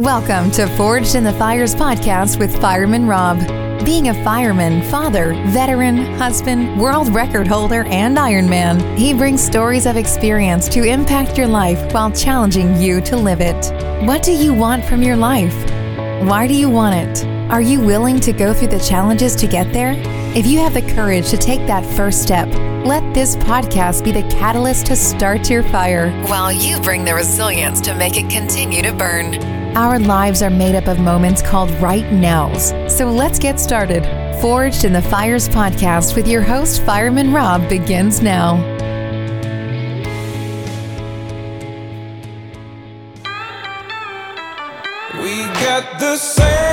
Welcome to Forged in the Fires podcast with Fireman Rob. Being a fireman, father, veteran, husband, world record holder, and Ironman, he brings stories of experience to impact your life while challenging you to live it. What do you want from your life? Why do you want it? Are you willing to go through the challenges to get there? If you have the courage to take that first step, let this podcast be the catalyst to start your fire while you bring the resilience to make it continue to burn. Our lives are made up of moments called right nows. So let's get started. Forged in the Fires podcast with your host, Fireman Rob, begins now. We got the same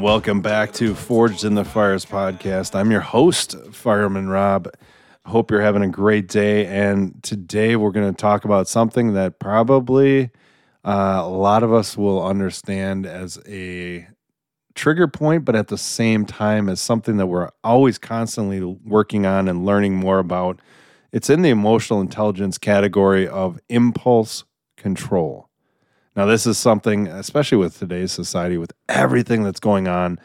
Welcome back to Forged in the Fires podcast. I'm your host, Fireman Rob. Hope you're having a great day. And today we're going to talk about something that probably uh, a lot of us will understand as a trigger point, but at the same time as something that we're always constantly working on and learning more about. It's in the emotional intelligence category of impulse control. Now, this is something, especially with today's society, with everything that's going on,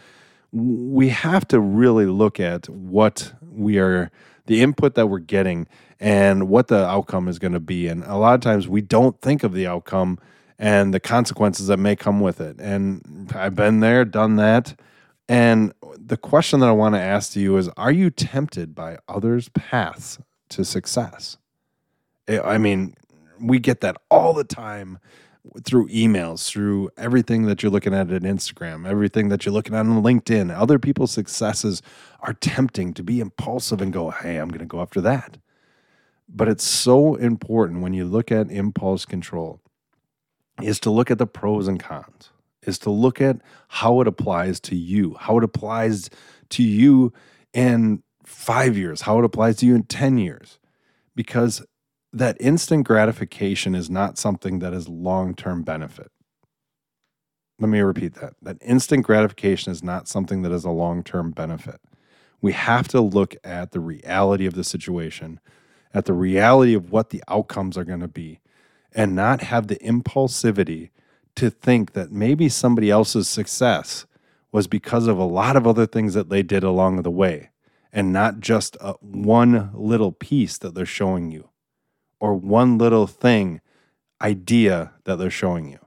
we have to really look at what we are, the input that we're getting, and what the outcome is going to be. And a lot of times we don't think of the outcome and the consequences that may come with it. And I've been there, done that. And the question that I want to ask to you is Are you tempted by others' paths to success? I mean, we get that all the time through emails, through everything that you're looking at at Instagram, everything that you're looking at on LinkedIn. Other people's successes are tempting to be impulsive and go, hey, I'm going to go after that. But it's so important when you look at impulse control is to look at the pros and cons, is to look at how it applies to you, how it applies to you in five years, how it applies to you in 10 years. Because that instant gratification is not something that is long term benefit. Let me repeat that. That instant gratification is not something that is a long term benefit. We have to look at the reality of the situation, at the reality of what the outcomes are going to be, and not have the impulsivity to think that maybe somebody else's success was because of a lot of other things that they did along the way and not just a, one little piece that they're showing you or one little thing, idea that they're showing you.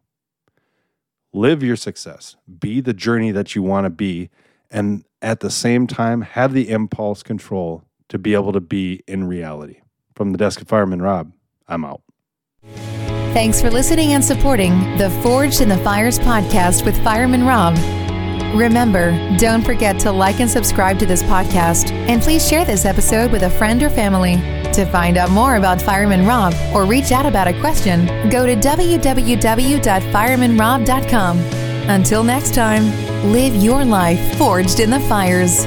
Live your success, be the journey that you want to be, and at the same time, have the impulse control to be able to be in reality. From the desk of Fireman Rob, I'm out. Thanks for listening and supporting the Forged in the Fires podcast with Fireman Rob. Remember, don't forget to like and subscribe to this podcast, and please share this episode with a friend or family. To find out more about Fireman Rob or reach out about a question, go to www.firemanrob.com. Until next time, live your life forged in the fires.